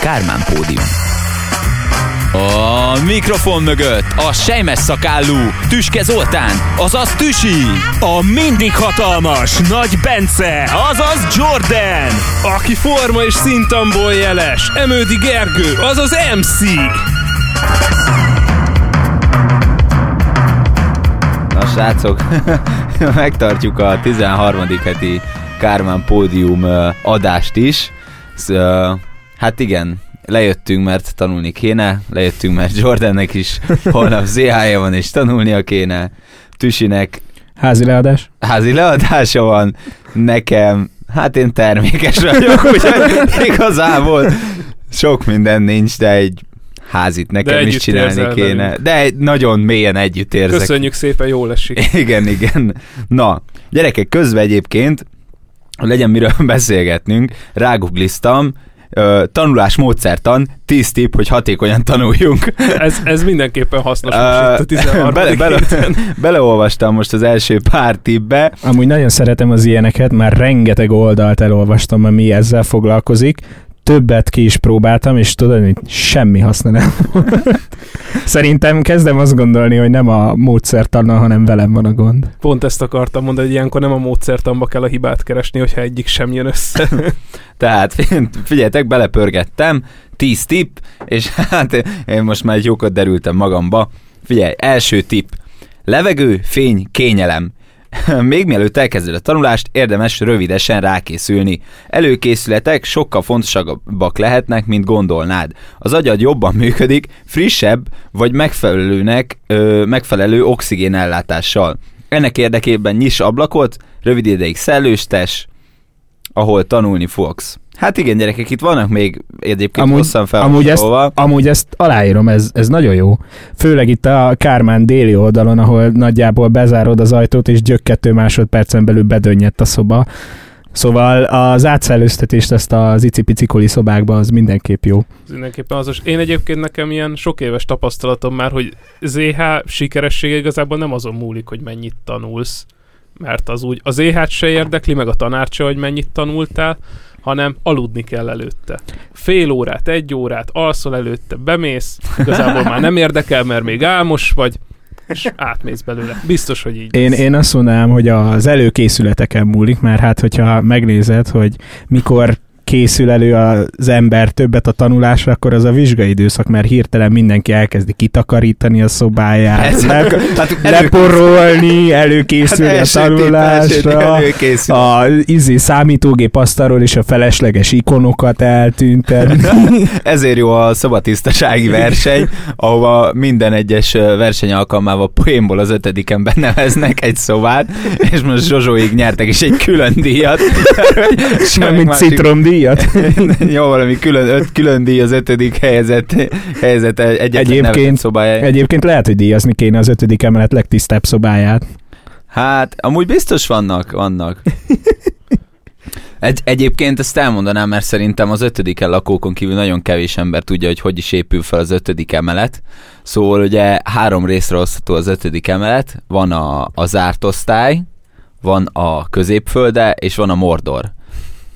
Kármán Pódium. A mikrofon mögött a sejmes szakállú Tüske Zoltán, azaz Tüsi. A mindig hatalmas Nagy Bence, azaz Jordan. Aki forma és szintamból jeles, Emődi Gergő, azaz MC. Na srácok, megtartjuk a 13. heti Kármán Pódium adást is. Hát igen, lejöttünk, mert tanulni kéne, lejöttünk, mert Jordannek is holnap ZH-ja van, és tanulnia kéne. Tüsinek Házi leadás? házi leadása van, nekem, hát én termékes vagyok, úgyhogy igazából sok minden nincs, de egy házit nekem is csinálni kéne. velünk. De egy nagyon mélyen együtt érzek. Köszönjük szépen, jól esik. Igen, igen. Na, gyerekek, közben egyébként, hogy legyen miről beszélgetnünk, rágugliztam, tanulás módszertan, 10 tipp, hogy hatékonyan tanuljunk. Ez, ez mindenképpen hasznos Ö, most itt a 13. bele, bele, beleolvastam most az első pár tippbe. Amúgy nagyon szeretem az ilyeneket, már rengeteg oldalt elolvastam, ami ezzel foglalkozik. Többet ki is próbáltam, és tudod, hogy semmi haszna nem volt. Szerintem kezdem azt gondolni, hogy nem a módszertannal, hanem velem van a gond. Pont ezt akartam mondani, hogy ilyenkor nem a módszertamba kell a hibát keresni, hogyha egyik sem jön össze. Tehát figyeljetek, belepörgettem, 10 tipp, és hát én most már egy jókat derültem magamba. Figyelj, első tipp. Levegő, fény, kényelem. Még mielőtt elkezded a tanulást, érdemes rövidesen rákészülni. Előkészületek sokkal fontosabbak lehetnek, mint gondolnád. Az agyad jobban működik, frissebb vagy megfelelőnek, ö, megfelelő oxigénellátással. Ennek érdekében nyiss ablakot, rövid ideig szellőztes, ahol tanulni fogsz. Hát igen, gyerekek, itt vannak még egyébként Amúgy- hosszan amúgy ezt-. Amúgy ezt aláírom, ez, ez nagyon jó. Főleg itt a Kármán déli oldalon, ahol nagyjából bezárod az ajtót, és gyök kettő másodpercen belül bedönnyett a szoba. Szóval az átszellőztetést ezt az icipicikoli szobákba az mindenképp jó. Ez mindenképpen azos. Én egyébként nekem ilyen sok éves tapasztalatom már, hogy ZH sikeressége igazából nem azon múlik, hogy mennyit tanulsz, mert az úgy, az ZH se érdekli, meg a tanárt se, hogy mennyit tanultál, hanem aludni kell előtte. Fél órát, egy órát, alszol előtte, bemész, igazából már nem érdekel, mert még álmos vagy, és átmész belőle. Biztos, hogy így Én, lesz. én azt mondanám, hogy az előkészületeken múlik, mert hát hogyha megnézed, hogy mikor készül elő az ember többet a tanulásra, akkor az a vizsgai időszak, mert hirtelen mindenki elkezdi kitakarítani a szobáját, Ez- le, hát leporolni, előkészülni a első tipp, tanulásra, előkészül. a izé, számítógép asztalról is a felesleges ikonokat eltüntetni. Ezért jó a szobatisztasági verseny, ahova minden egyes verseny alkalmával poénból az ötödiken beneveznek egy szobát, és most Zsozsóig nyertek is egy külön díjat. Nem, mint citromdíjat. Jó, valami külön, öt, külön díj az ötödik helyezett, helyezett egyetlen Egyébként- szobája. Egyébként lehet, hogy díjazni kéne az ötödik emelet legtisztább szobáját. Hát, amúgy biztos vannak, vannak. Egy, egyébként ezt elmondanám, mert szerintem az ötödiken lakókon kívül nagyon kevés ember tudja, hogy hogy is épül fel az ötödik emelet. Szóval ugye három részre osztható az ötödik emelet. Van a, a zárt osztály, van a középfölde, és van a Mordor.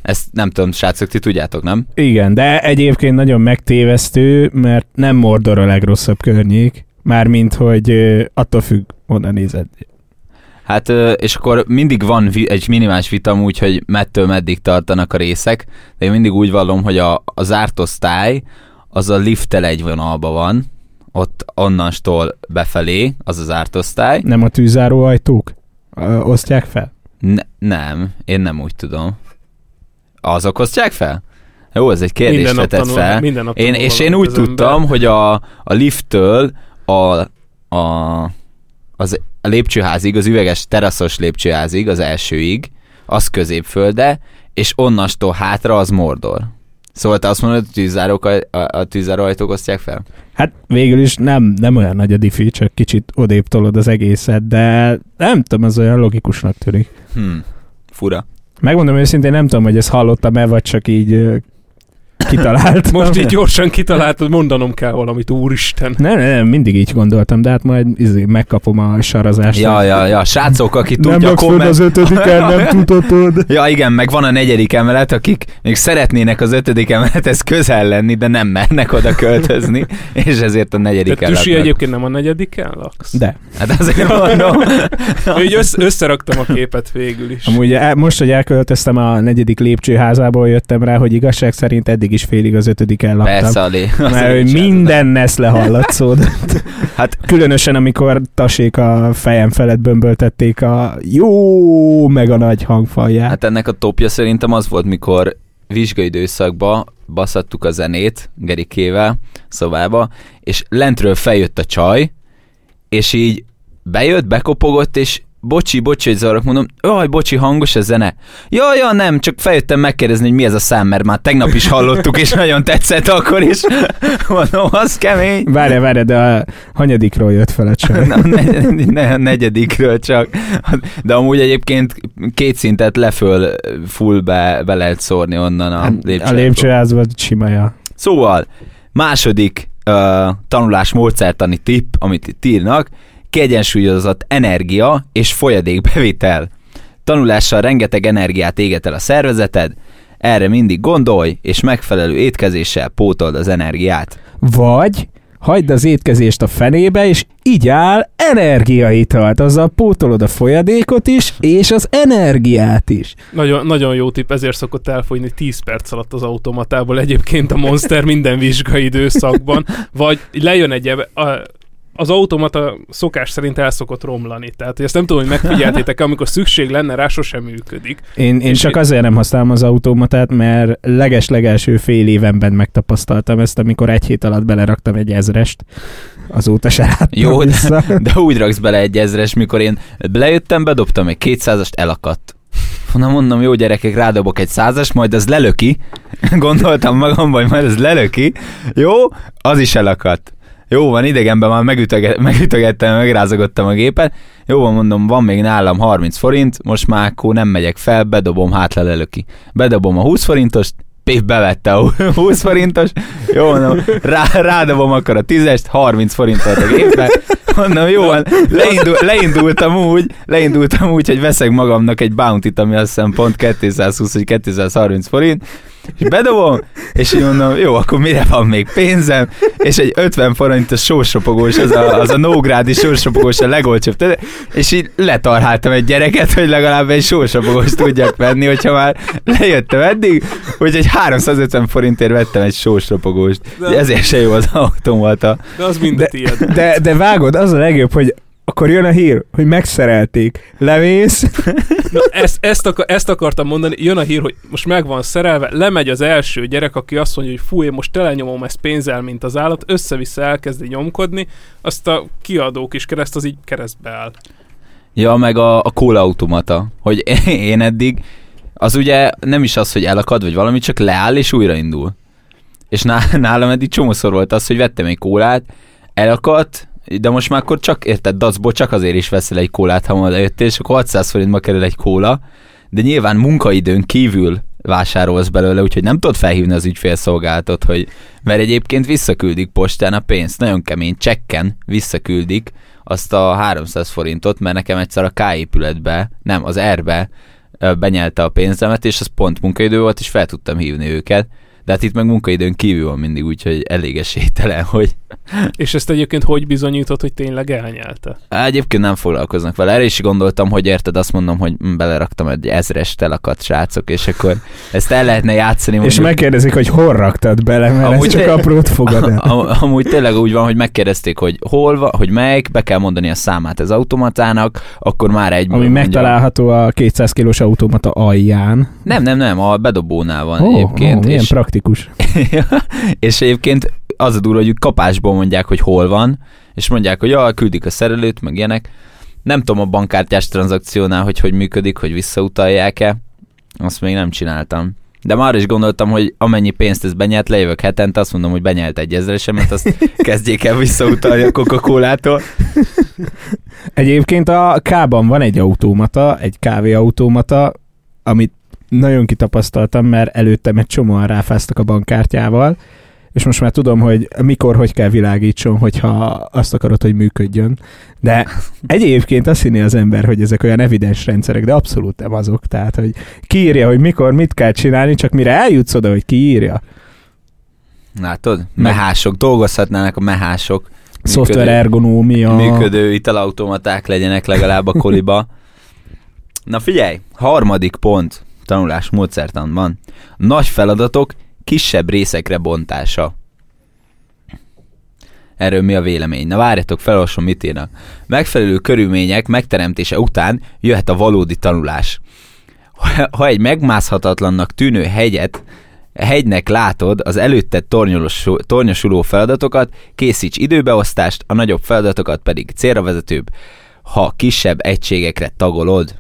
Ezt nem tudom, srácok, ti tudjátok, nem? Igen, de egyébként nagyon megtévesztő, mert nem Mordor a legrosszabb környék, mármint, hogy attól függ, onnan nézed. Hát, és akkor mindig van egy minimális vita úgy, hogy mettől meddig tartanak a részek, de én mindig úgy vallom, hogy a, a zárt osztály az a lifttel egy vonalban van, ott onnastól befelé, az az zárt osztály. Nem a tűzáró ajtók ö, osztják fel? Ne, nem, én nem úgy tudom. Azok osztják fel? Jó, ez egy kérdést Minden vetett tanul- fel. minden nap Én, és én úgy tudtam, ember. hogy a, a lifttől a, a, az, a lépcsőházig, az üveges teraszos lépcsőházig, az elsőig, az középfölde, és onnastól hátra az Mordor. Szóval te azt mondod, hogy a tűzárók, a, a tűzáróajtók osztják fel? Hát végül is nem, nem olyan nagy a diffi, csak kicsit odébb tolod az egészet, de nem tudom, az olyan logikusnak tűnik. Hm, fura. Megmondom őszintén, nem tudom, hogy ezt hallottam-e, vagy csak így kitalált. Most így gyorsan kitaláltad, mondanom kell valamit, úristen. Nem, nem, nem, mindig így gondoltam, de hát majd izé, megkapom a sarazást. Ja, ja, ja, srácok, aki nem tudja, fönn komment... az ötödiken, nem tudhatod. Ja, igen, meg van a negyedik emelet, akik még szeretnének az ötödik emelethez közel lenni, de nem mernek oda költözni, és ezért a negyedik Tehát Tüsi emelet. egyébként nem a negyediken laksz? De. Hát azért mondom. Így össz, összeraktam a képet végül is. Amúgy el, most, hogy elköltöztem a negyedik lépcsőházából, jöttem rá, hogy igazság szerint eddig is félig az ötödiken laktam. Persze, Ali. Mert hogy minden neszle hallatszódott. Hát Különösen, amikor tasék a fejem felett bömböltették a jó, meg a nagy hangfalját. Hát ennek a topja szerintem az volt, mikor vizsgai időszakba baszattuk a zenét Gerikével szobába, és lentről feljött a csaj, és így bejött, bekopogott, és bocsi, bocsi, hogy zavarok, mondom, jaj, bocsi, hangos a zene. Ja, ja, nem, csak feljöttem megkérdezni, hogy mi ez a szám, mert már tegnap is hallottuk, és nagyon tetszett akkor is. Mondom, az kemény. Várj, várj, de a hanyadikról jött fel a csaj. Na, ne, ne, negyedikről csak. De amúgy egyébként két szintet leföl full be, be lehet szórni onnan a lépcsőházból. a lépcsőházban simaja. Szóval, második uh, tanulás módszertani tipp, amit itt írnak, kiegyensúlyozott energia és folyadékbevitel. Tanulással rengeteg energiát éget el a szervezeted, erre mindig gondolj, és megfelelő étkezéssel pótold az energiát. Vagy hagyd az étkezést a fenébe, és így áll energiaitalt. Azzal pótolod a folyadékot is, és az energiát is. Nagyon, nagyon jó tipp, ezért szokott elfogyni 10 perc alatt az automatából egyébként a Monster minden vizsgai időszakban, vagy lejön egy az automata szokás szerint el szokott romlani. Tehát ezt nem tudom, hogy megfigyeltétek amikor szükség lenne rá, sosem működik. Én, én És csak én- azért nem használom az automatát, mert leges-legelső fél évenben megtapasztaltam ezt, amikor egy hét alatt beleraktam egy ezrest. Azóta se láttam Jó, de- vissza. De úgy raksz bele egy ezres, mikor én lejöttem, bedobtam egy kétszázast, elakadt. Na mondom, jó gyerekek, rádobok egy százas, majd az lelöki. Gondoltam magamban, hogy majd az lelöki. Jó, az is elakadt. Jó van, idegenben már megütöge- megütögettem, megrázogattam a gépet. Jó van, mondom, van még nálam 30 forint, most már akkor nem megyek fel, bedobom, hát lelöki. Bedobom a 20 forintost, Pif bevette a 20 forintos, jó mondom, rá, rádobom akkor a 10-est, 30 forint volt a gépbe, mondom, jó van, leindul, leindultam úgy, leindultam úgy, hogy veszek magamnak egy bounty-t, ami azt hiszem pont 220 vagy 230 forint, és bedobom, és így mondom, jó, akkor mire van még pénzem, és egy 50 forintos sósropogós, az a, az a Nógrádi sósropogós a legolcsóbb, és így letarháltam egy gyereket, hogy legalább egy sósropogóst tudjak venni, hogyha már lejöttem eddig, úgyhogy 350 forintért vettem egy sósropogóst. De- Ezért se jó az automata. De az mind De- tiéd. De, de vágod, az a legjobb, hogy akkor jön a hír, hogy megszerelték. Lemész, Na, ezt, ezt, akar, ezt akartam mondani, jön a hír, hogy most meg van szerelve, lemegy az első gyerek, aki azt mondja, hogy fú, én most telenyomom ezt pénzzel, mint az állat, össze-vissza elkezdi nyomkodni, azt a kiadó kis kereszt az így keresztbe áll. Ja, meg a, a kóla automata, hogy én eddig, az ugye nem is az, hogy elakad, vagy valami, csak leáll és újraindul. És ná- nálam eddig csomószor volt az, hogy vettem egy kólát, elakadt, de most már akkor csak, érted, dacból csak azért is veszel egy kólát, ha oda jöttél, és akkor 600 forintba kerül egy kóla, de nyilván munkaidőn kívül vásárolsz belőle, úgyhogy nem tudod felhívni az ügyfélszolgálatot, hogy mert egyébként visszaküldik postán a pénzt, nagyon kemény csekken visszaküldik azt a 300 forintot, mert nekem egyszer a K épületbe, nem, az R-be benyelte a pénzemet, és az pont munkaidő volt, és fel tudtam hívni őket. De hát itt meg munkaidőn kívül van mindig, úgyhogy elég esélytelen, hogy És ezt egyébként hogy bizonyított, hogy tényleg elnyelte? Á, Egyébként nem foglalkoznak vele. Erre is gondoltam, hogy érted, azt mondom, hogy hm, beleraktam egy ezres telakadt srácok, és akkor ezt el lehetne játszani. és mondjuk- megkérdezik, hogy hol raktad bele, mert Amúgy ez csak aprót fogad el. Am- Amúgy tényleg úgy van, hogy megkérdezték, hogy hol van, hogy melyik, be kell mondani a számát az automatának, akkor már egy Ami megtalálható a 200 kilós automata alján. Nem, nem, nem, a bedobónál van Ó, egyébként. milyen és, praktikus. és egyébként az a durva, hogy kapásból mondják, hogy hol van, és mondják, hogy ja, küldik a szerelőt, meg ilyenek. Nem tudom a bankkártyás tranzakciónál, hogy hogy működik, hogy visszautalják-e. Azt még nem csináltam. De már is gondoltam, hogy amennyi pénzt ez benyelt, lejövök hetente, azt mondom, hogy benyelt egy ezresemet, azt kezdjék el visszautalni a Coca-Colától. Egyébként a K-ban van egy automata, egy kávéautomata, amit nagyon kitapasztaltam, mert előttem egy csomóan ráfáztak a bankkártyával, és most már tudom, hogy mikor, hogy kell világítson, hogyha azt akarod, hogy működjön. De egyébként azt hinné az ember, hogy ezek olyan evidens rendszerek, de abszolút nem azok. Tehát, hogy kiírja, hogy mikor, mit kell csinálni, csak mire eljutsz oda, hogy kiírja. Látod? Mehások, dolgozhatnának a mehások. Szoftver ergonómia. Működő italautomaták legyenek legalább a koliba. Na figyelj, harmadik pont tanulás módszertanban. Nagy feladatok kisebb részekre bontása. Erről mi a vélemény? Na várjatok, felolvasom, mit írnak. Megfelelő körülmények megteremtése után jöhet a valódi tanulás. Ha egy megmászhatatlannak tűnő hegyet hegynek látod az előtted tornyosuló feladatokat, készíts időbeosztást, a nagyobb feladatokat pedig célra vezetőbb, ha kisebb egységekre tagolod.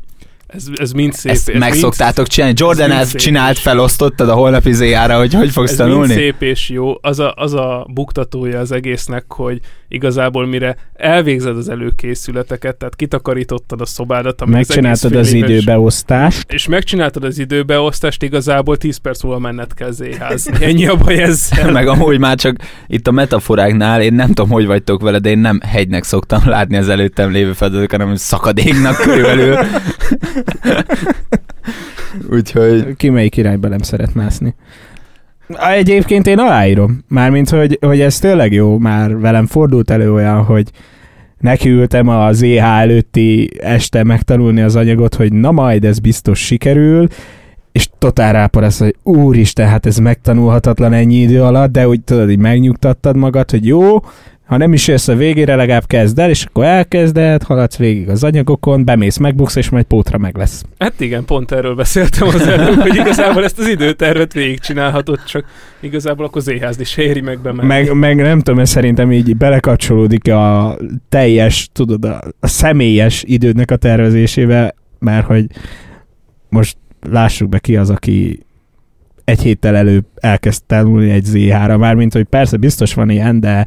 Ez, ez mind szép. Ezt ez meg mind, csinálni. Jordan mind ezt csinált, felosztottad a holnapi zéjára, hogy hogy fogsz ez tanulni? mind szép és jó. Az a, az a buktatója az egésznek, hogy igazából mire elvégzed az előkészületeket, tehát kitakarítottad a szobádat, ami Megcsináltad az, az időbeosztást, és megcsináltad az időbeosztást, igazából 10 perc múlva menned kell zéházni. Ennyi a baj ezzel. Meg amúgy már csak itt a metaforáknál, én nem tudom, hogy vagytok vele, de én nem hegynek szoktam látni az előttem lévő feladatokat, hanem szakadéknak körülbelül. Úgyhogy ki melyik irányba nem szeret mászni. Egyébként én aláírom. Mármint, hogy, hogy ez tényleg jó. Már velem fordult elő olyan, hogy nekiültem a ZH előtti este megtanulni az anyagot, hogy na majd ez biztos sikerül, és totál ráparasz, hogy úristen, hát ez megtanulhatatlan ennyi idő alatt, de úgy tudod, így megnyugtattad magad, hogy jó, ha nem is érsz a végére, legalább kezd el, és akkor elkezded, haladsz végig az anyagokon, bemész, megbuksz, és majd pótra meg lesz. Hát igen, pont erről beszéltem az előbb, hogy igazából ezt az időtervet végigcsinálhatod, csak igazából akkor zéházni se éri meg bemenni. Meg, meg nem tudom, ez szerintem így belekapcsolódik a teljes, tudod, a, a személyes idődnek a tervezésébe, mert hogy most lássuk be ki az, aki egy héttel előbb elkezd tanulni egy ZH-ra, mármint, hogy persze biztos van ilyen, de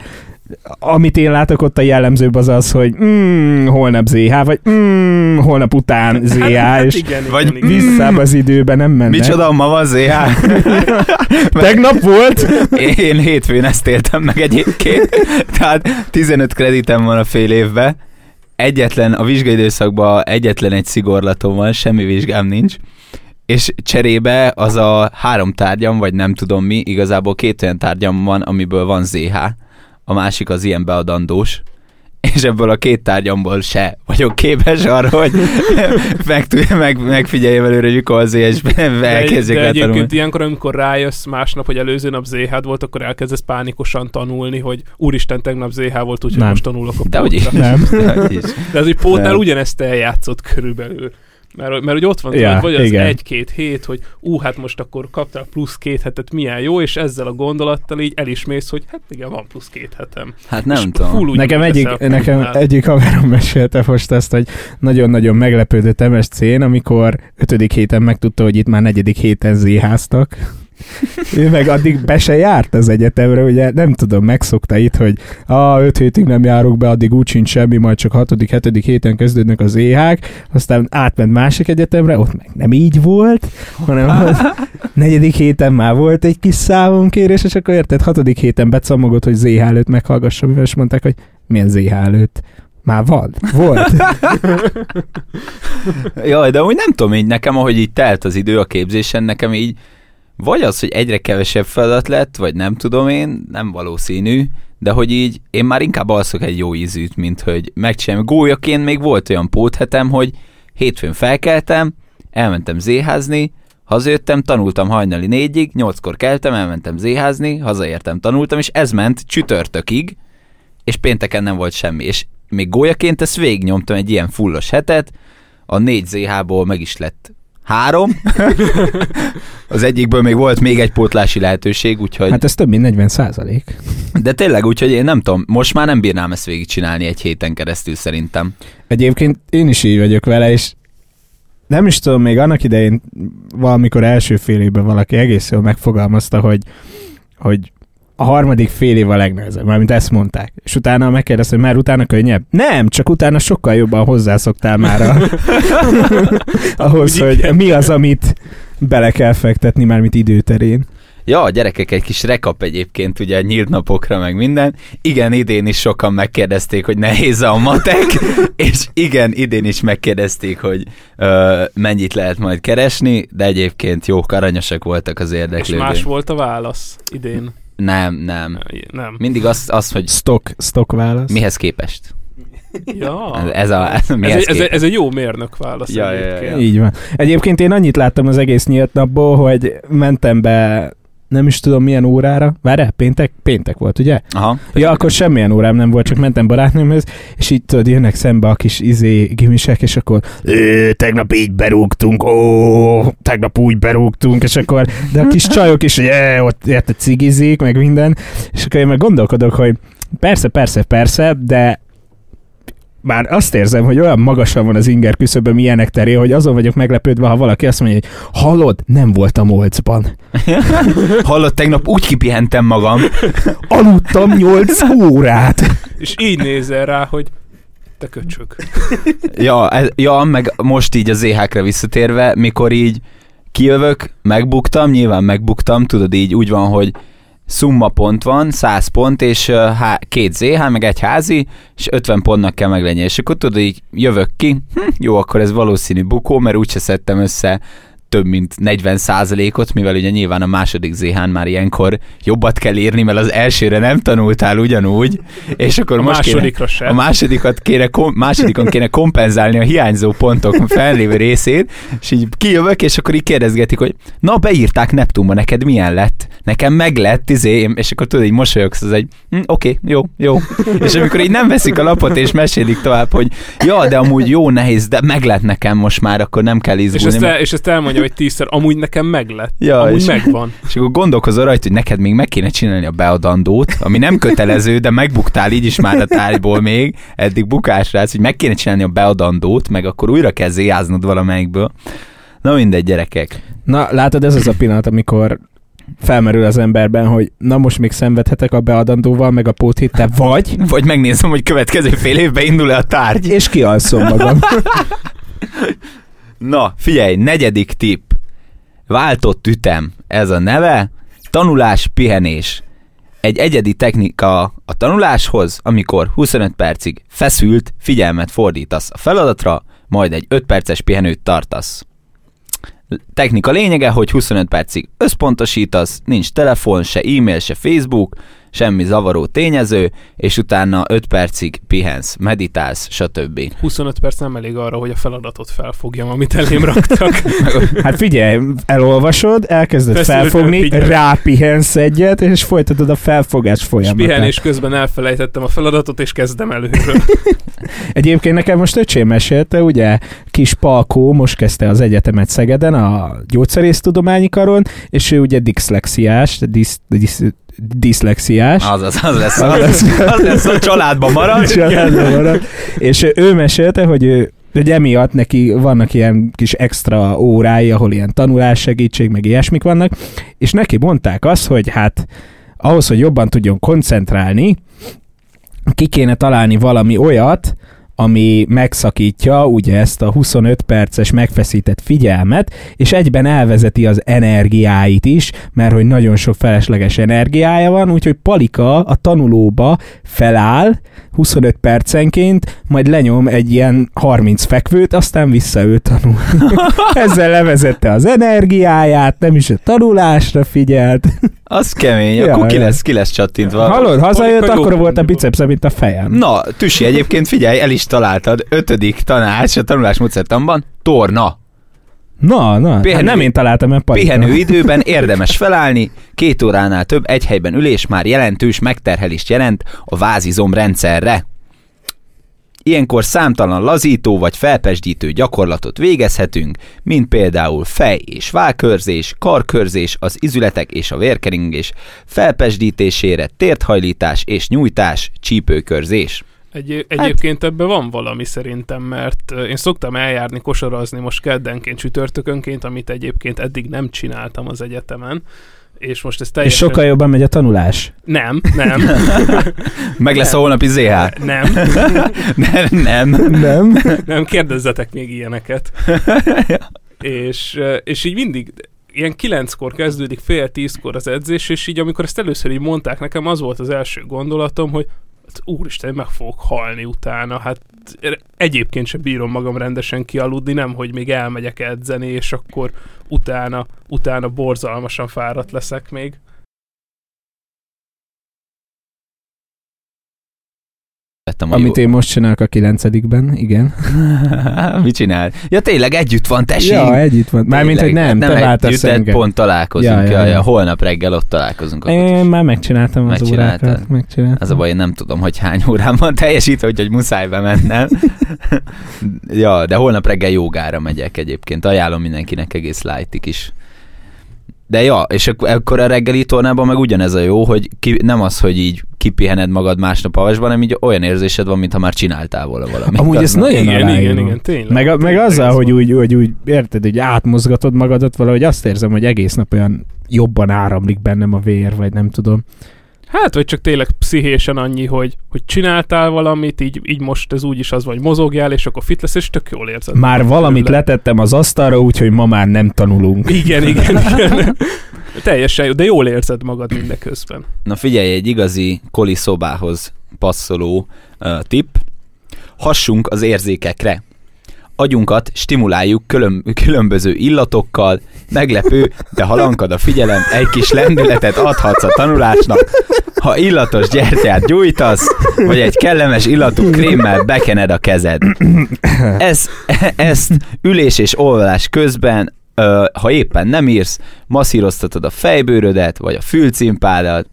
amit én látok ott a jellemzőbb az az, hogy mm, holnap ZH, vagy mm, holnap után ZH, hát, és igen, vagy- igen, igen. visszább az időben nem mennek. micsoda, ma van ZH? Tegnap volt? Én hétfőn ezt éltem meg egyébként, tehát 15 kreditem van a fél évbe, egyetlen, a vizsgaidőszakban egyetlen egy szigorlatom van, semmi vizsgám nincs, és cserébe az a három tárgyam, vagy nem tudom mi, igazából két olyan tárgyam van, amiből van ZH, a másik az ilyen beadandós, és ebből a két tárgyamból se vagyok képes arra, hogy meg, meg, megfigyeljem előre, hogy mikor az és De, elkezdjek de el egyébként ilyenkor, amikor rájössz másnap, hogy előző nap ZH volt, akkor elkezdesz pánikosan tanulni, hogy úristen, tegnap ZH volt, úgyhogy most tanulok a De hogy is. Nem. De hogy is. De az, hogy pótnál Nem. ugyanezt eljátszott körülbelül. Mert, mert hogy ott van, Ja, vagy az egy-két hét, hogy ú, hát most akkor kaptál plusz két hetet, milyen jó, és ezzel a gondolattal így elismész, hogy hát igen, van plusz két hetem. Hát És nem tudom. full úgy Nekem egyik, nekem egyik haverom mesélte most ezt, hogy nagyon-nagyon meglepődött MSC-n, amikor ötödik héten megtudta, hogy itt már negyedik héten zéháztak. Ő meg addig be se járt az egyetemre, ugye nem tudom, megszokta itt, hogy a öt hétig nem járok be, addig úgy sincs semmi, majd csak hatodik, hetedik héten kezdődnek az éhák, aztán átment másik egyetemre, ott meg nem így volt, hanem az negyedik héten már volt egy kis számonkérés, és akkor érted, hatodik héten becamogott, hogy ZH előtt meghallgassa, mivel mondták, hogy milyen ZH előtt. Már van, volt. Jaj, de úgy nem tudom, így nekem, ahogy így telt az idő a képzésen, nekem így vagy az, hogy egyre kevesebb feladat lett, vagy nem tudom én, nem valószínű, de hogy így én már inkább alszok egy jó ízűt, mint hogy megcsinálom. Gólyaként még volt olyan póthetem, hogy hétfőn felkeltem, elmentem zéházni, hazajöttem, tanultam hajnali négyig, nyolckor keltem, elmentem zéházni, hazaértem, tanultam, és ez ment csütörtökig, és pénteken nem volt semmi. És még gólyaként ezt végignyomtam egy ilyen fullos hetet, a négy ZH-ból meg is lett három. az egyikből még volt még egy pótlási lehetőség, úgyhogy... Hát ez több mint 40 százalék. De tényleg, úgyhogy én nem tudom, most már nem bírnám ezt végigcsinálni egy héten keresztül szerintem. Egyébként én is így vagyok vele, és nem is tudom, még annak idején valamikor első fél évben valaki egész jól megfogalmazta, hogy, hogy a harmadik fél év a legnehezebb, mármint ezt mondták. És utána megkérdeztem, hogy már utána könnyebb? Nem, csak utána sokkal jobban hozzászoktál már a... ahhoz, hogy mi az, amit bele kell fektetni, mármint időterén. Ja, a gyerekek egy kis rekap egyébként, ugye nyílt napokra meg minden. Igen, idén is sokan megkérdezték, hogy nehéz a matek, és igen, idén is megkérdezték, hogy ö, mennyit lehet majd keresni, de egyébként jó, aranyosak voltak az És érdeklődők. más volt a válasz idén. Nem, nem. Nem. Mindig az, az hogy Stock, stock válasz. mihez képest. Ja. Ez, a, ez, Ez egy, ez, képest. ez egy jó mérnök válasz Ja, ja, ja, ja. Így van. Egyébként én annyit láttam az egész nyílt napból, hogy mentem be nem is tudom milyen órára. Várj, péntek? Péntek volt, ugye? Aha. Ja, akkor semmilyen órám nem volt, csak mentem barátnőmhöz, és itt tudod, jönnek szembe a kis izé gimisek, és akkor "Ö, tegnap így berúgtunk, ó, tegnap úgy berúgtunk, és akkor, de a kis csajok is, hogy "É, ott érte cigizik, meg minden, és akkor én meg gondolkodok, hogy persze, persze, persze, de már azt érzem, hogy olyan magasan van az inger küszöböm ilyenek teré, hogy azon vagyok meglepődve, ha valaki azt mondja, hogy hallod, nem voltam olcban. Hallott, tegnap úgy kipihentem magam. Aludtam 8 órát. És így nézel rá, hogy te köcsög. Ja, ez, ja, meg most így az EH-kre visszatérve, mikor így kijövök, megbuktam, nyilván megbuktam, tudod így úgy van, hogy szumma pont van, 100 pont, és há, két ZH, meg egy házi, és 50 pontnak kell meglenni. És akkor tudod, így jövök ki, hm, jó, akkor ez valószínű bukó, mert úgyse szedtem össze több mint 40 ot mivel ugye nyilván a második ZH-n már ilyenkor jobbat kell írni, mert az elsőre nem tanultál ugyanúgy, és akkor A most kéne- másodikra sem. a másodikat kéne, kom- másodikon kéne kompenzálni a hiányzó pontok fellévő részét, és így kijövök, és akkor így kérdezgetik, hogy na, beírták Neptunba, neked milyen lett? Nekem meg lett, izé, és akkor tudod, így mosolyogsz, az egy, hm, oké, jó, jó. És amikor így nem veszik a lapot, és mesélik tovább, hogy ja, de amúgy jó, nehéz, de meg lett nekem most már, akkor nem kell És izgulni. ezt, el, és ezt elmondja, hogy tízszer, amúgy nekem meg lett. Ja, amúgy és- megvan. És akkor gondolkozol rajta, hogy neked még meg kéne csinálni a beadandót, ami nem kötelező, de megbuktál így is már a tárgyból még, eddig bukásra, hogy meg kéne csinálni a beadandót, meg akkor újra kell zéjáznod valamelyikből. Na mindegy, gyerekek. Na, látod, ez az a pillanat, amikor felmerül az emberben, hogy na most még szenvedhetek a beadandóval, meg a póthéttel, vagy, Vagy megnézem, hogy következő fél évben indul-e a tárgy. és kialszom magam. Na, figyelj, negyedik tipp. Váltott ütem, ez a neve. Tanulás, pihenés. Egy egyedi technika a tanuláshoz, amikor 25 percig feszült figyelmet fordítasz a feladatra, majd egy 5 perces pihenőt tartasz. Technika lényege, hogy 25 percig összpontosítasz, nincs telefon, se e-mail, se Facebook, semmi zavaró tényező, és utána 5 percig pihensz, meditálsz, stb. 25 perc nem elég arra, hogy a feladatot felfogjam, amit elém raktak. Hát figyelj, elolvasod, elkezded Feszülten felfogni, rápihensz egyet, és folytatod a felfogás és folyamatát. pihenés közben elfelejtettem a feladatot, és kezdem előről. Egyébként nekem most öcsém mesélte, ugye kis Palkó most kezdte az egyetemet Szegeden, a gyógyszerésztudományi karon, és ő ugye diszlexiás, disz, disz, diszlexiás. Az, az, az lesz, Az lesz. az lesz, a családban marad. Családban marad. És ő mesélte, hogy ő hogy emiatt neki vannak ilyen kis extra órái, ahol ilyen tanulássegítség, meg ilyesmik vannak, és neki mondták azt, hogy hát ahhoz, hogy jobban tudjon koncentrálni, ki kéne találni valami olyat, ami megszakítja ugye ezt a 25 perces megfeszített figyelmet, és egyben elvezeti az energiáit is, mert hogy nagyon sok felesleges energiája van, úgyhogy Palika a tanulóba feláll 25 percenként, majd lenyom egy ilyen 30 fekvőt, aztán vissza ő tanul. Ezzel levezette az energiáját, nem is a tanulásra figyelt. Az kemény, Ja, akkor ki lesz, ki lesz csattintva. Hallod, hazajött, akkor volt a bicepsze, mint a fejem. Na, Tüsi, egyébként figyelj, el is találtad. Ötödik tanács a tanulásmódszertanban, torna. Na, na, Pihenő- hát nem én találtam, Palika. Pihenő időben érdemes felállni, két óránál több egy helyben ülés már jelentős megterhelést jelent a vázizom rendszerre. Ilyenkor számtalan lazító vagy felpesdítő gyakorlatot végezhetünk, mint például fej- és válkörzés, karkörzés, az izületek és a vérkeringés, felpesdítésére térthajlítás és nyújtás, csípőkörzés. Egy, egyébként ebben van valami szerintem, mert én szoktam eljárni, kosarazni most keddenként, csütörtökönként, amit egyébként eddig nem csináltam az egyetemen, És most ez És teljesen... sokkal jobban megy a tanulás. Nem, nem, Meg lesz a holnapi ZH. nem, Nem, nem. Nem? nem, kérdezzetek még ilyeneket. és, és így mindig ilyen kilenckor kezdődik, fél tízkor az edzés, és így amikor ezt először így mondták nekem, az volt az első gondolatom, hogy úristen, meg fogok halni utána, hát egyébként sem bírom magam rendesen kialudni, nem, hogy még elmegyek edzeni, és akkor utána, utána borzalmasan fáradt leszek még. Vettem a Amit én most csinálok a kilencedikben, igen. Mit csinál? Ja tényleg együtt van, tessék! Ja, együtt van. Mármint, hogy Tényleg, nem, te együtt, de engem. pont találkozunk. Ja, Ja, ja, ja. Holnap reggel ott találkozunk. Én is. már megcsináltam az órákat. Megcsináltam. Az a baj, én nem tudom, hogy hány órán van teljesítve, úgyhogy muszáj bemennem. ja, de holnap reggel jogára megyek egyébként. Ajánlom mindenkinek egész lightig is. De ja, és ak- akkor a reggeli tornában meg ugyanez a jó, hogy ki, nem az, hogy így kipihened magad másnap havasban, hanem így olyan érzésed van, mintha már csináltál volna valamit. Amúgy ez na- nagyon igen, igen, aláírom. igen, tényleg. Meg, a, meg Tényleg azzal, hogy úgy, hogy úgy, érted, hogy átmozgatod magadat, valahogy azt érzem, hogy egész nap olyan jobban áramlik bennem a vér, vagy nem tudom. Hát, vagy csak tényleg pszichésen annyi, hogy, hogy csináltál valamit, így, így most ez úgyis az van, hogy mozogjál, és akkor fit lesz, és tök jól érzed. Már valamit belőle. letettem az asztalra, úgyhogy ma már nem tanulunk. Igen, igen, igen. Teljesen jó, de jól érzed magad mindeközben. Na figyelj, egy igazi koli szobához passzoló uh, tipp. Hassunk az érzékekre. Agyunkat stimuláljuk külön, különböző illatokkal, meglepő, de ha lankad a figyelem, egy kis lendületet adhatsz a tanulásnak. Ha illatos gyertyát gyújtasz, vagy egy kellemes illatú krémmel bekened a kezed. Ez, ezt ülés és olvasás közben, ha éppen nem írsz, masszíroztatod a fejbőrödet, vagy a fülcimpádat,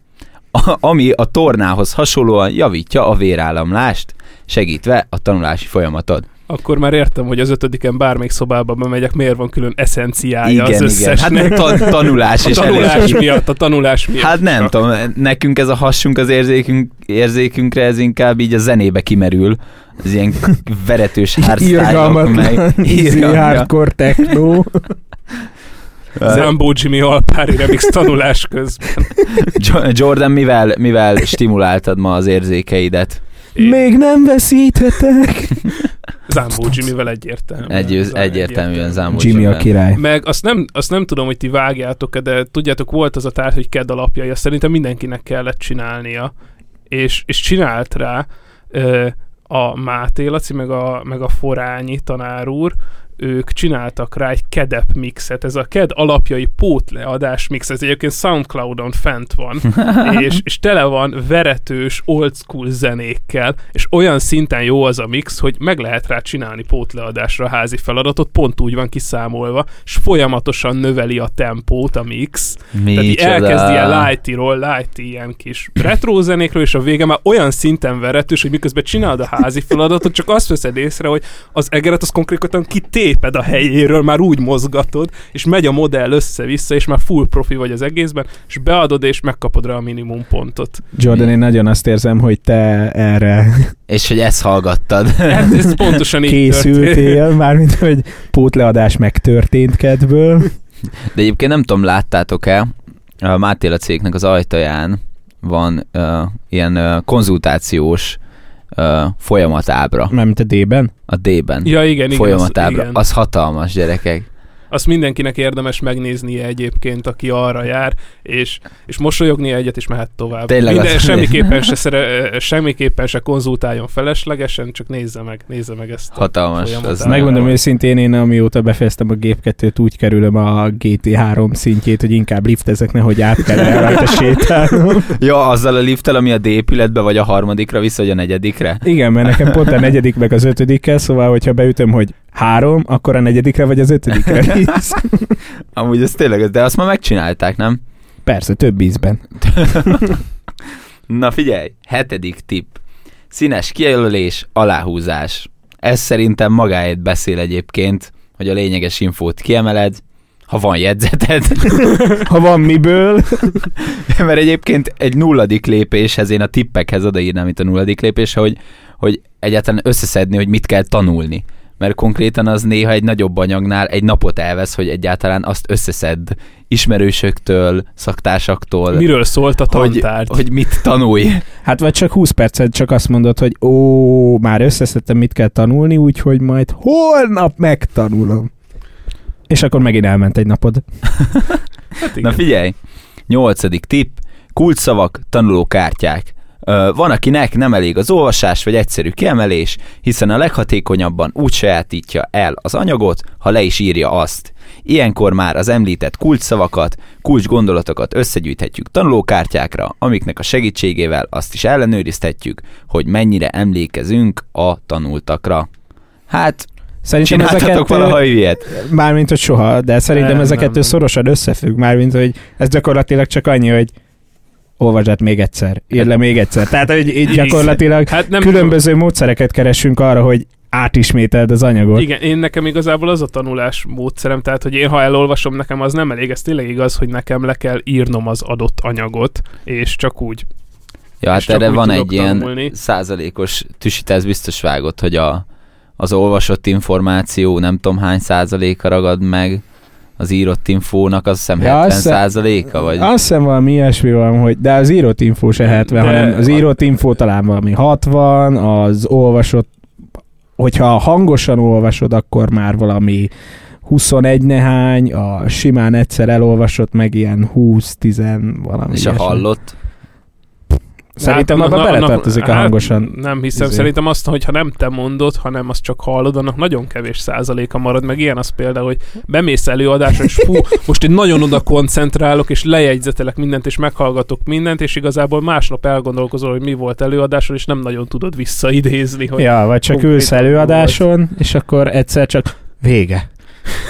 ami a tornához hasonlóan javítja a vérállamlást, segítve a tanulási folyamatod. Akkor már értem, hogy az ötödiken bármelyik szobába bemegyek, miért van külön eszenciája az igen, igen. összesnek. Hát ta- tanulás a és tanulás elég. miatt, a tanulás miatt. Hát nem tudom, nekünk ez a hassunk az érzékünk, érzékünkre, ez inkább így a zenébe kimerül. Az ilyen veretős hardstyle meg Easy hardcore techno. Zambó Jimmy Alpári remix tanulás közben. Jo- Jordan, mivel, mivel stimuláltad ma az érzékeidet? Még nem veszíthetek. Zambó Jimmyvel egyértelmű. Egy, egyértelműen Zambó Jimmy a király. Meg azt nem, azt nem tudom, hogy ti vágjátok-e, de tudjátok, volt az a tárgy, hogy kedd alapjai, azt szerintem mindenkinek kellett csinálnia, és, és csinált rá ö, a Máté Laci, meg a, meg a Forányi tanár úr, ők csináltak rá egy kedep mixet, ez a ked alapjai pótleadás mix, ez egyébként Soundcloudon fent van, és, és tele van veretős, old school zenékkel, és olyan szinten jó az a mix, hogy meg lehet rá csinálni pótleadásra a házi feladatot, pont úgy van kiszámolva, és folyamatosan növeli a tempót a mix, tehát így elkezd ilyen lighty-ról, lighty ilyen kis retro zenékről, és a vége már olyan szinten veretős, hogy miközben csinálod a házi feladatot, csak azt veszed észre, hogy az egeret az konkrétan kitéped a helyéről, már úgy mozgatod, és megy a modell össze-vissza, és már full profi vagy az egészben, és beadod, és megkapod rá a minimum pontot. Jordan, én nagyon azt érzem, hogy te erre És hogy ezt hallgattad. Hát ez pontosan így történt. készültél, mármint, hogy pótleadás megtörtént kedből. De egyébként nem tudom, láttátok-e, a Máté a cégnek az ajtaján van uh, ilyen uh, konzultációs uh, folyamatábra Mármint a D-ben. a D-ben. Ja, igen, igen. folyamatábra. Az, igen. Az hatalmas, gyerekek. Azt mindenkinek érdemes megnéznie egyébként, aki arra jár, és, és mosolyognia egyet, és mehet tovább. Tényleg Minden, semmiképpen, se szere, semmiképpen se konzultáljon feleslegesen, csak nézze meg, nézze meg ezt a Hatalmas. Az Megmondom őszintén, én amióta befejeztem a Gép2-t, úgy kerülöm a GT3 szintjét, hogy inkább liftezek, nehogy át kell rajta sétálnom. Ja, azzal a lifttel, ami a D épületbe, vagy a harmadikra vissza, vagy a negyedikre. Igen, mert nekem pont a negyedik meg az ötödikkel, szóval, hogyha beütöm, hogy három, akkor a negyedikre vagy az ötödikre visz. Amúgy ez tényleg, de azt már megcsinálták, nem? Persze, több ízben. Na figyelj, hetedik tipp. Színes kijelölés, aláhúzás. Ez szerintem magáért beszél egyébként, hogy a lényeges infót kiemeled, ha van jegyzeted. Ha van miből, Mert egyébként egy nulladik lépéshez, én a tippekhez odaírnám itt a nulladik lépés, hogy, hogy egyáltalán összeszedni, hogy mit kell tanulni. Mert konkrétan az néha egy nagyobb anyagnál egy napot elvesz, hogy egyáltalán azt összeszedd ismerősöktől, szaktársaktól. Miről szólt a hogy, tantárgy? hogy mit tanulj. Hát vagy csak 20 percet csak azt mondod, hogy ó, már összeszedtem, mit kell tanulni, úgyhogy majd holnap megtanulom. És akkor megint elment egy napod. Hát Na figyelj, nyolcadik tipp, kulcsszavak, tanulókártyák. Van, akinek nem elég az olvasás vagy egyszerű kiemelés, hiszen a leghatékonyabban úgy sajátítja el az anyagot, ha le is írja azt. Ilyenkor már az említett kulcsszavakat, kulcs gondolatokat összegyűjthetjük tanulókártyákra, amiknek a segítségével azt is ellenőrizhetjük, hogy mennyire emlékezünk a tanultakra. Hát, Szerintem ezeket, valaha ilyet? mármint, hogy soha, de szerintem Nem, ez a nem, nem. szorosan összefügg, mármint, hogy ez gyakorlatilag csak annyi, hogy olvasd még egyszer, írd le még egyszer. Tehát, hogy így gyakorlatilag Hát nem különböző módszereket keresünk arra, hogy átismételd az anyagot. Igen, én nekem igazából az a tanulás módszerem, tehát hogy én ha elolvasom, nekem az nem elég, ez tényleg igaz, hogy nekem le kell írnom az adott anyagot, és csak úgy. Ja, hát erre van egy ilyen tanulni. százalékos tüsítás biztos vágott, hogy a, az olvasott információ nem tudom hány százaléka ragad meg, az írott infónak az hiszem Ja, 70 azt hiszem- százaléka, vagy... Azt hiszem valami ilyesmi van, hogy de az írott info se 70, De- hanem az írott info talán valami 60, az olvasott, hogyha hangosan olvasod, akkor már valami 21 nehány, a simán egyszer elolvasott meg ilyen 20-10 valami és a ilyesmi. hallott. Szerintem Hát, abban beletartozik a hát, hangosan. Nem hiszem, izé. szerintem azt, hogyha nem te mondod, hanem azt csak hallod, annak nagyon kevés százaléka marad, meg ilyen az például, hogy bemész előadásra, és fú, most én nagyon oda koncentrálok, és lejegyzetelek mindent, és meghallgatok mindent, és igazából másnap elgondolkozol, hogy mi volt előadáson, és nem nagyon tudod visszaidézni, hogy Ja, vagy csak ülsz előadáson, és akkor egyszer csak vége.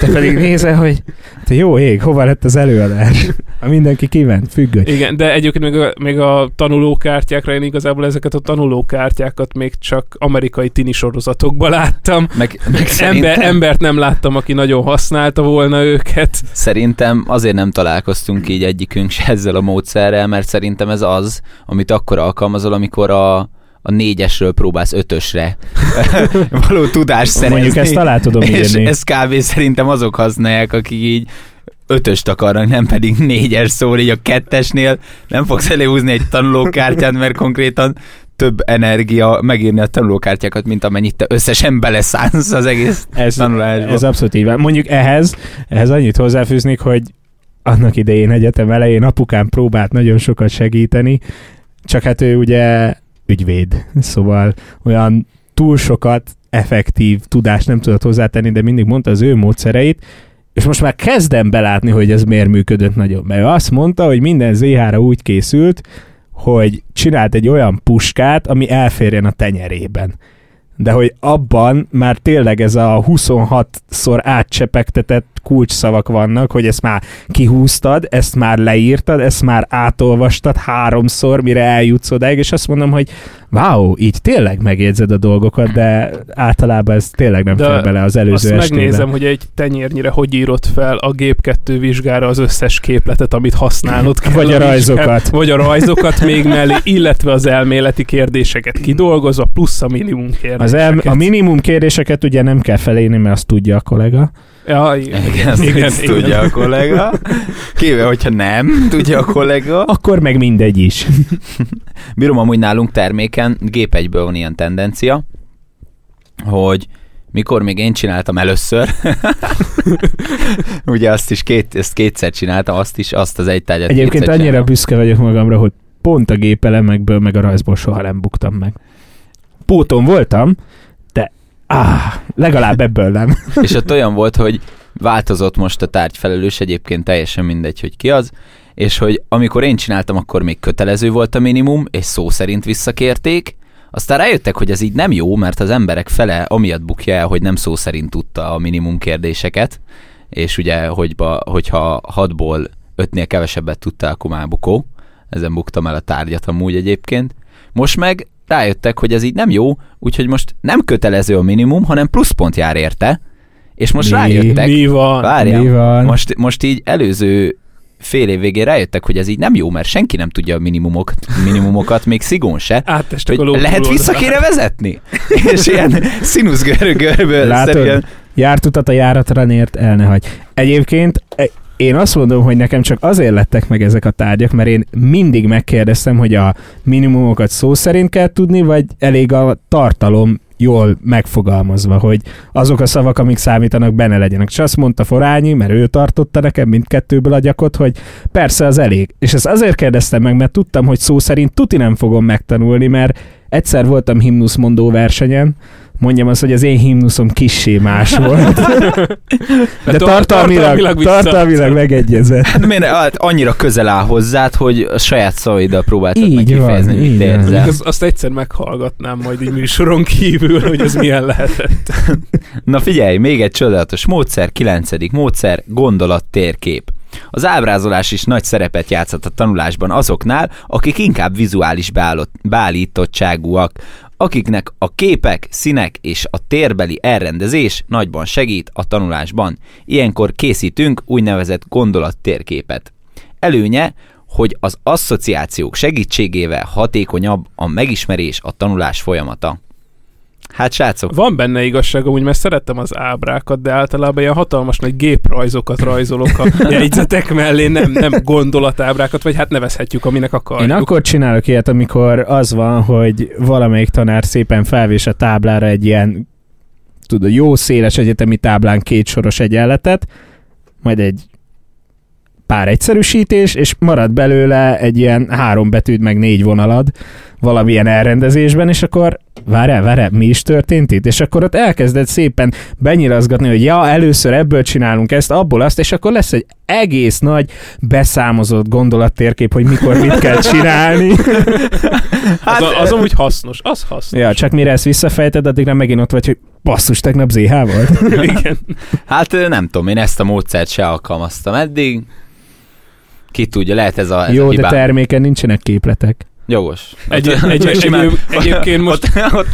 Te pedig nézel, hogy te jó ég, hova lett az előadás? Ha mindenki kiment, függöny. Igen, de egyébként még a, még a tanulókártyákra én igazából ezeket a tanulókártyákat még csak amerikai tini sorozatokban láttam. Meg, meg szerintem, Ember, embert nem láttam, aki nagyon használta volna őket. szerintem azért nem találkoztunk így egyikünk se ezzel a módszerrel, mert szerintem ez az, amit akkor alkalmazol, amikor a, a négyesről próbálsz ötösre való tudást szerezni. Mondjuk ezt alá tudom És írni. ez kb. szerintem azok használják, akik így ötöst akarnak, nem pedig négyes szól, így a kettesnél nem fogsz előhúzni egy tanulókártyát, mert konkrétan több energia megírni a tanulókártyákat, mint amennyit te összesen beleszánsz az egész Ez, tanulásba. ez abszolút így van. Mondjuk ehhez, ehhez annyit hozzáfűznék, hogy annak idején egyetem elején apukám próbált nagyon sokat segíteni, csak hát ő ugye ügyvéd, szóval olyan túl sokat effektív tudást nem tudott hozzátenni, de mindig mondta az ő módszereit, és most már kezdem belátni, hogy ez miért működött nagyon. Mert ő azt mondta, hogy minden ZH-ra úgy készült, hogy csinált egy olyan puskát, ami elférjen a tenyerében. De hogy abban már tényleg ez a 26-szor átcsepegtetett kulcsszavak vannak, hogy ezt már kihúztad, ezt már leírtad, ezt már átolvastad háromszor, mire eljutsz odáig, és azt mondom, hogy wow, így tényleg megjegyzed a dolgokat, de általában ez tényleg nem De fér bele az Azt előző estébe. megnézem, hogy egy tenyérnyire hogy írott fel a gép 2 vizsgára az összes képletet, amit használnod kell. Vagy a rajzokat. Vagy a rajzokat még mellé, illetve az elméleti kérdéseket kidolgozva, plusz a minimum kérdéseket. Az el, a minimum kérdéseket ugye nem kell felélni, mert azt tudja a kollega. Ja, igen, Igen, ezt igen, ezt igen. tudja a kollega. Kivéve, hogyha nem tudja a kollega. Akkor meg mindegy is. Bírom amúgy nálunk terméken, gép egyből van ilyen tendencia, hogy mikor még én csináltam először, ugye azt is két, ezt kétszer csináltam, azt is, azt az egy tárgyat Egyébként annyira csináltam. büszke vagyok magamra, hogy pont a gépelemekből meg a rajzból soha nem buktam meg. Póton voltam, áh, legalább ebből nem. És ott olyan volt, hogy változott most a tárgyfelelős, egyébként teljesen mindegy, hogy ki az, és hogy amikor én csináltam, akkor még kötelező volt a minimum, és szó szerint visszakérték, aztán rájöttek, hogy ez így nem jó, mert az emberek fele amiatt bukja el, hogy nem szó szerint tudta a minimum kérdéseket, és ugye, hogyha, hogyha hatból ötnél kevesebbet tudta, akkor már bukó. Ezen buktam el a tárgyat amúgy egyébként. Most meg rájöttek, hogy ez így nem jó, úgyhogy most nem kötelező a minimum, hanem pluszpont jár érte, és most Mi? rájöttek, Mi van? Várjál. Mi van? most, most így előző fél év végén rájöttek, hogy ez így nem jó, mert senki nem tudja a minimumokat, minimumokat még Szigón se. Áttestek Hogy lehet vissza kéne vezetni? És ilyen színuszgörből Látod? szerűen Járt utat a járatra nért, el ne hagy. Egyébként e, én azt mondom, hogy nekem csak azért lettek meg ezek a tárgyak, mert én mindig megkérdeztem, hogy a minimumokat szó szerint kell tudni, vagy elég a tartalom jól megfogalmazva, hogy azok a szavak, amik számítanak, benne legyenek. És azt mondta Forányi, mert ő tartotta nekem mindkettőből a gyakot, hogy persze az elég. És ezt azért kérdeztem meg, mert tudtam, hogy szó szerint tuti nem fogom megtanulni, mert egyszer voltam himnuszmondó versenyen, mondjam azt, hogy az én himnuszom kissé más volt. De tar- tartalmilag, tartalmilag megegyezett. Hát miért, hát annyira közel áll hozzád, hogy a saját szavaiddal próbáltad Így meg kifejezni, van, így érzel. Az, azt egyszer meghallgatnám majd így műsoron kívül, hogy ez milyen lehetett. Na figyelj, még egy csodálatos módszer, kilencedik módszer, gondolattérkép. Az ábrázolás is nagy szerepet játszott a tanulásban azoknál, akik inkább vizuális beállott, beállítottságúak, akiknek a képek, színek és a térbeli elrendezés nagyban segít a tanulásban. Ilyenkor készítünk úgynevezett gondolattérképet. Előnye, hogy az asszociációk segítségével hatékonyabb a megismerés a tanulás folyamata. Hát srácok, Van benne igazság, amúgy, mert szerettem az ábrákat, de általában ilyen hatalmas nagy géprajzokat rajzolok a jegyzetek mellé, nem, nem gondolatábrákat, vagy hát nevezhetjük, aminek akarjuk. Én akkor csinálok ilyet, amikor az van, hogy valamelyik tanár szépen felvés a táblára egy ilyen tudod, jó széles egyetemi táblán két soros egyenletet, majd egy pár egyszerűsítés, és marad belőle egy ilyen három betűd meg négy vonalad valamilyen elrendezésben, és akkor várjál, várjál, mi is történt itt? És akkor ott elkezded szépen benyirazgatni, hogy ja, először ebből csinálunk ezt, abból azt, és akkor lesz egy egész nagy beszámozott gondolattérkép, hogy mikor mit kell csinálni. az, a- az amúgy hasznos, az hasznos. ja, csak mire ezt visszafejted, addigra megint ott vagy, hogy basszus, tegnap ZH volt. Igen. Hát nem tudom, én ezt a módszert se alkalmaztam eddig. Ki tudja, lehet ez a, ez Jó, a de terméken nincsenek képletek. Jogos. Egy, Ott- egy, egy, simán- egy, egyébként most ott, ott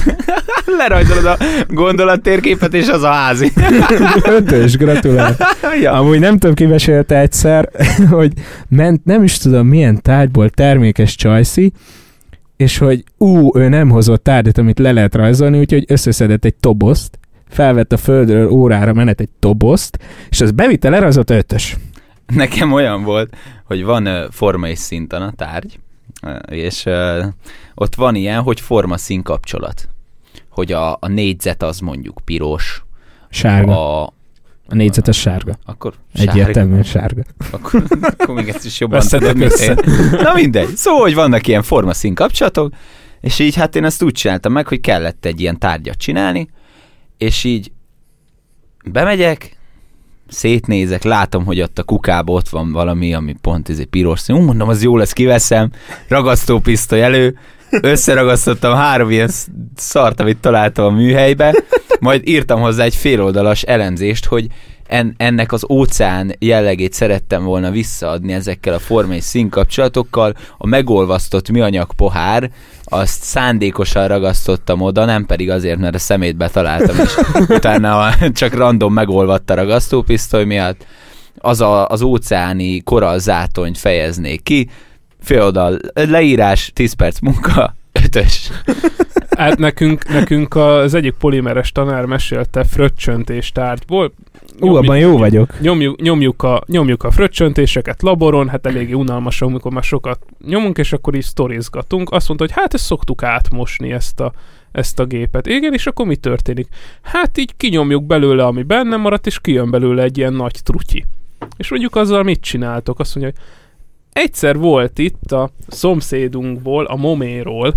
lerajzolod a gondolattérképet, és az a házi. Ötös, gratulál. ja. Amúgy nem tudom, ki mesélte egyszer, hogy ment, nem is tudom milyen tárgyból termékes csajszi, és hogy ú, ő nem hozott tárgyat, amit le lehet rajzolni, úgyhogy összeszedett egy tobozt, felvett a földről órára menet egy tobozt, és az bevitte, lerajzolta ötös. Nekem olyan volt, hogy van uh, forma és szintan a tárgy, és uh, ott van ilyen, hogy forma-szín kapcsolat. Hogy a, a négyzet az mondjuk piros, Sárga. a... A négyzetes sárga. Akkor sárga. Egyértelműen sárga. Akkor, akkor még ezt is jobban tudod, mint én. Na mindegy. Szóval, hogy vannak ilyen formaszín kapcsolatok, és így hát én ezt úgy csináltam meg, hogy kellett egy ilyen tárgyat csinálni, és így bemegyek, szétnézek, látom, hogy ott a kukába ott van valami, ami pont ez egy piros szín. Ú, mondom, az jó lesz, kiveszem, ragasztópisztoly elő, összeragasztottam három ilyen sz- szart, amit találtam a műhelybe, majd írtam hozzá egy féloldalas elemzést, hogy en, ennek az óceán jellegét szerettem volna visszaadni ezekkel a forma és színkapcsolatokkal. A megolvasztott műanyag pohár, azt szándékosan ragasztottam oda, nem pedig azért, mert a szemétbe találtam, és utána csak random megolvadt a ragasztópisztoly miatt. Az a, az óceáni korallzátonyt fejeznék ki, féloldal leírás, 10 perc munka, ötös. Hát nekünk, nekünk az egyik polimeres tanár mesélte fröccsöntés tárgyból. Ú, abban jó vagyok. Nyomjuk, nyomjuk, a, nyomjuk a fröccsöntéseket laboron, hát eléggé unalmas, amikor már sokat nyomunk, és akkor is sztorizgatunk. Azt mondta, hogy hát ezt szoktuk átmosni, ezt a, ezt a gépet. Igen, és akkor mi történik? Hát így kinyomjuk belőle, ami benne maradt, és kijön belőle egy ilyen nagy trutyi. És mondjuk azzal mit csináltok? Azt mondja, hogy egyszer volt itt a szomszédunkból, a moméról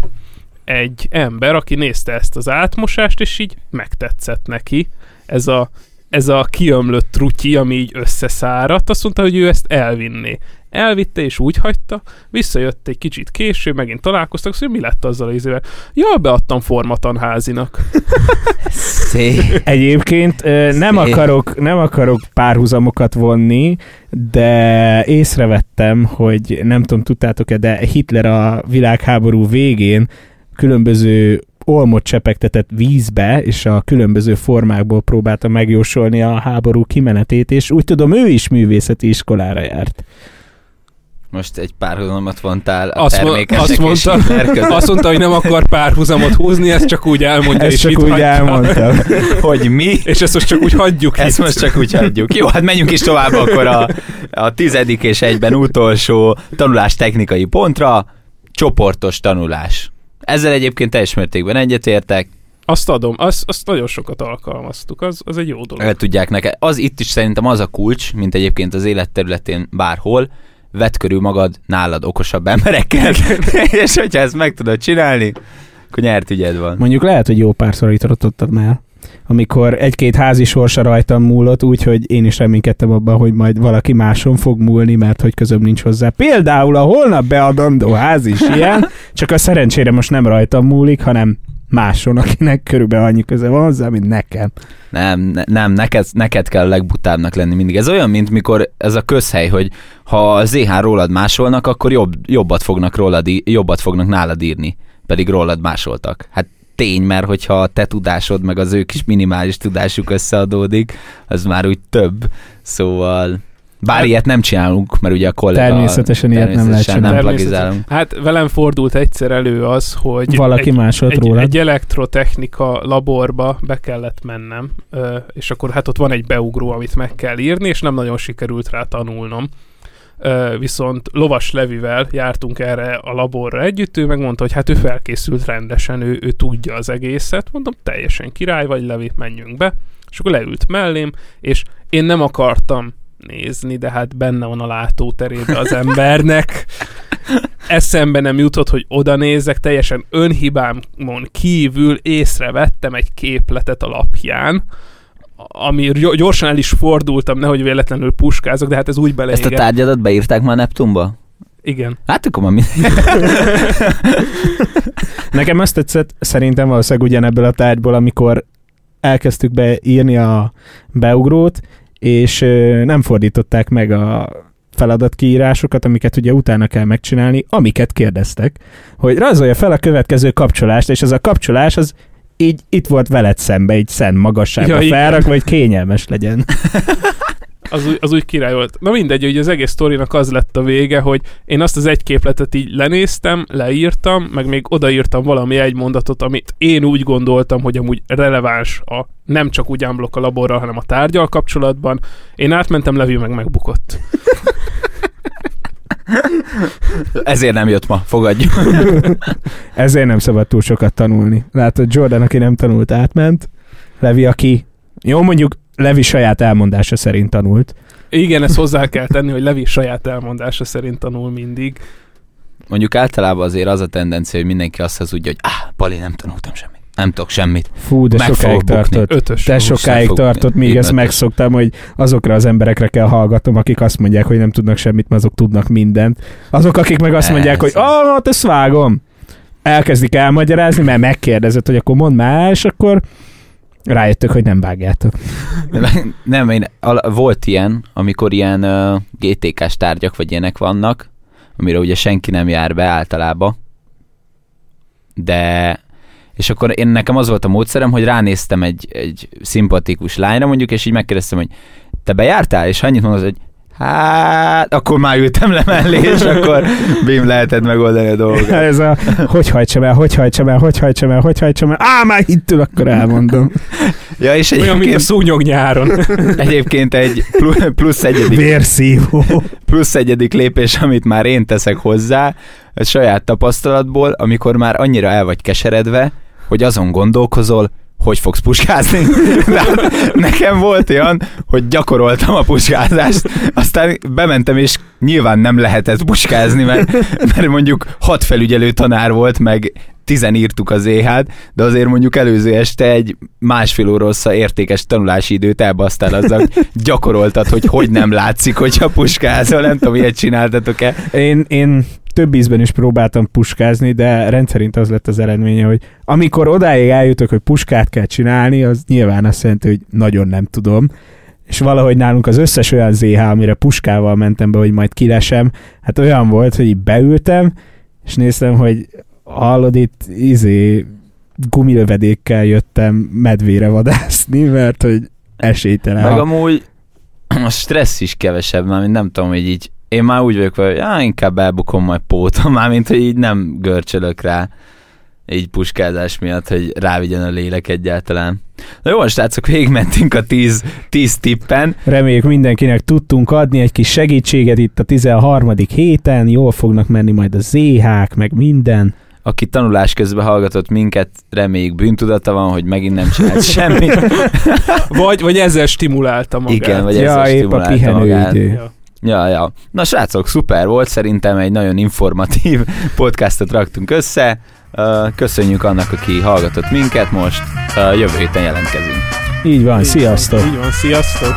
egy ember, aki nézte ezt az átmosást, és így megtetszett neki ez a, ez a kiömlött trutyi, ami így összeszáradt, azt mondta, hogy ő ezt elvinné. Elvitte és úgy hagyta, visszajött egy kicsit később, megint találkoztak, szóval mi lett azzal az izével? Ja, beadtam formatanházinak. Szép. Egyébként nem Szép. akarok, nem akarok párhuzamokat vonni, de észrevettem, hogy nem tudom, tudtátok-e, de Hitler a világháború végén különböző olmot csepegtetett vízbe, és a különböző formákból próbálta megjósolni a háború kimenetét, és úgy tudom, ő is művészeti iskolára járt. Most egy párhuzamot vontál a Azt, termékesek azt, mondta, azt mondta, hogy nem akar párhuzamot húzni, ezt csak úgy elmondja, Ezt és csak úgy hagyja. elmondtam. hogy mi? És ezt most csak úgy hagyjuk Ezt itt. most csak úgy hagyjuk. Jó, hát menjünk is tovább akkor a, a tizedik és egyben utolsó tanulás technikai pontra, csoportos tanulás. Ezzel egyébként teljes mértékben egyetértek, Azt adom, azt, azt nagyon sokat alkalmaztuk, az, az egy jó dolog. el tudják neked. Az itt is szerintem az a kulcs, mint egyébként az élet területén bárhol, vedd körül magad nálad okosabb emberekkel, és hogyha ezt meg tudod csinálni, akkor nyert ügyed van. Mondjuk lehet, hogy jó párszor itt rottottam el. Amikor egy-két házi sorsa rajtam múlott, úgyhogy én is reménykedtem abban, hogy majd valaki máson fog múlni, mert hogy közöm nincs hozzá. Például a holnap beadandó ház is ilyen, csak a szerencsére most nem rajtam múlik, hanem máson, akinek körülbelül annyi köze van hozzá, mint nekem. Nem, ne, nem neked, neked kell a legbutábbnak lenni mindig. Ez olyan, mint mikor ez a közhely, hogy ha a ZH rólad másolnak, akkor jobb, jobbat, fognak rólad, jobbat fognak nálad írni, pedig rólad másoltak. Hát tény, mert hogyha a te tudásod, meg az ő kis minimális tudásuk összeadódik, az már úgy több. Szóval... Bár Hát- ilyet nem csinálunk, mert ugye a kollega... Természetesen ilyet nem lehet természetesen csinálni. nem Természetesen. plagizálunk. Hát velem fordult egyszer elő az, hogy Valaki egy, másolt egy, rólad. egy elektrotechnika laborba be kellett mennem, és akkor hát ott van egy beugró, amit meg kell írni, és nem nagyon sikerült rá tanulnom. Viszont Lovas Levivel jártunk erre a laborra együtt, ő megmondta, hogy hát ő felkészült rendesen, ő, ő tudja az egészet. Mondom, teljesen király vagy, Levi, menjünk be. És akkor leült mellém, és én nem akartam nézni, de hát benne van a látóterébe az embernek. Eszembe nem jutott, hogy oda nézek, teljesen önhibámon kívül észrevettem egy képletet a lapján, ami gy- gyorsan el is fordultam, nehogy véletlenül puskázok, de hát ez úgy Ezt a tárgyadat beírták már Neptunba? Igen. Hát akkor mi... Nekem azt tetszett, szerintem valószínűleg ugyanebből a tárgyból, amikor elkezdtük beírni a beugrót, és nem fordították meg a feladatkiírásokat, amiket ugye utána kell megcsinálni, amiket kérdeztek, hogy rajzolja fel a következő kapcsolást, és ez a kapcsolás az így itt volt veled szembe, így szent magasságba Ja, ja, igen. felrak, vagy kényelmes legyen. Az úgy, az úgy király volt. Na mindegy, hogy az egész sztorinak az lett a vége, hogy én azt az egy képletet így lenéztem, leírtam, meg még odaírtam valami egy mondatot, amit én úgy gondoltam, hogy amúgy releváns a nem csak úgy unblock a laborral, hanem a tárgyal kapcsolatban. Én átmentem, Levi meg megbukott. Ezért nem jött ma, fogadjuk. Ezért nem szabad túl sokat tanulni. Látod, Jordan, aki nem tanult, átment, Levi, aki, jó mondjuk, Levi saját elmondása szerint tanult. Igen, ezt hozzá kell tenni, hogy Levi saját elmondása szerint tanul mindig. Mondjuk általában azért az a tendencia, hogy mindenki azt hazudja, hogy ah, Pali, nem tanultam semmit. Nem tudok semmit. Fú, de Meg sokáig tartott. Ötös. De sokáig fog- tartott, míg Így ezt ötös. megszoktam, hogy azokra az emberekre kell hallgatom, akik azt mondják, hogy nem tudnak semmit, mert azok tudnak mindent. Azok, akik meg azt mondják, hogy ah, hát ezt vágom. Elkezdik elmagyarázni, mert megkérdezett, hogy akkor mondd már, és akkor rájöttök, hogy nem vágjátok. Nem, én, al- volt ilyen, amikor ilyen uh, GTK-s tárgyak vagy ilyenek vannak, amire ugye senki nem jár be általában, de és akkor én nekem az volt a módszerem, hogy ránéztem egy, egy szimpatikus lányra mondjuk, és így megkérdeztem, hogy te bejártál, és annyit mondod, hogy hát, akkor már ültem le mellé, és akkor bim lehetett megoldani a dolgokat. Ez a hogy hajtsam el, hogy hajtsam el, hogy hajtsam el, hogy hajtsam el. Á, már hittül, akkor elmondom. Ja, és Olyan, mint a egyébként, szúnyog nyáron. egyébként egy plu- plusz egyedik Vérszívó. plusz egyedik lépés, amit már én teszek hozzá, ez saját tapasztalatból, amikor már annyira el vagy keseredve, hogy azon gondolkozol, hogy fogsz puskázni. De nekem volt olyan, hogy gyakoroltam a puskázást, aztán bementem, és nyilván nem lehetett puskázni, mert, mert mondjuk hat felügyelő tanár volt, meg tizen írtuk az éhát, de azért mondjuk előző este egy másfél óra értékes tanulási időt elbasztál azzal, gyakoroltad, hogy hogy nem látszik, hogyha puskázol, nem tudom, ilyet csináltatok-e. Én, én több ízben is próbáltam puskázni, de rendszerint az lett az eredménye, hogy amikor odáig eljutok, hogy puskát kell csinálni, az nyilván azt jelenti, hogy nagyon nem tudom. És valahogy nálunk az összes olyan ZH, amire puskával mentem be, hogy majd kilesem, hát olyan volt, hogy így beültem, és néztem, hogy hallod itt, izé, gumilövedékkel jöttem medvére vadászni, mert hogy esélytelen. Meg amúgy a stressz is kevesebb, mert nem tudom, hogy így én már úgy vagyok, hogy já, inkább elbukom majd pótom, már mint hogy így nem görcsölök rá így puskázás miatt, hogy rávigyen a lélek egyáltalán. Na jó, srácok, végigmentünk a 10, 10 tippen. Reméljük mindenkinek tudtunk adni egy kis segítséget itt a 13. héten, jól fognak menni majd a ZH-k, meg minden. Aki tanulás közben hallgatott minket, reméljük bűntudata van, hogy megint nem csinált semmit. Vagy, vagy ezzel stimulálta magát. Igen, vagy ja, ezzel épp a stimulálta magát. pihenőidő. Ja. Ja, ja. Na srácok, szuper volt, szerintem egy nagyon informatív podcastot raktunk össze. Köszönjük annak, aki hallgatott minket most. Jövő héten jelentkezünk. Így van, Így sziasztok! Így van, sziasztok!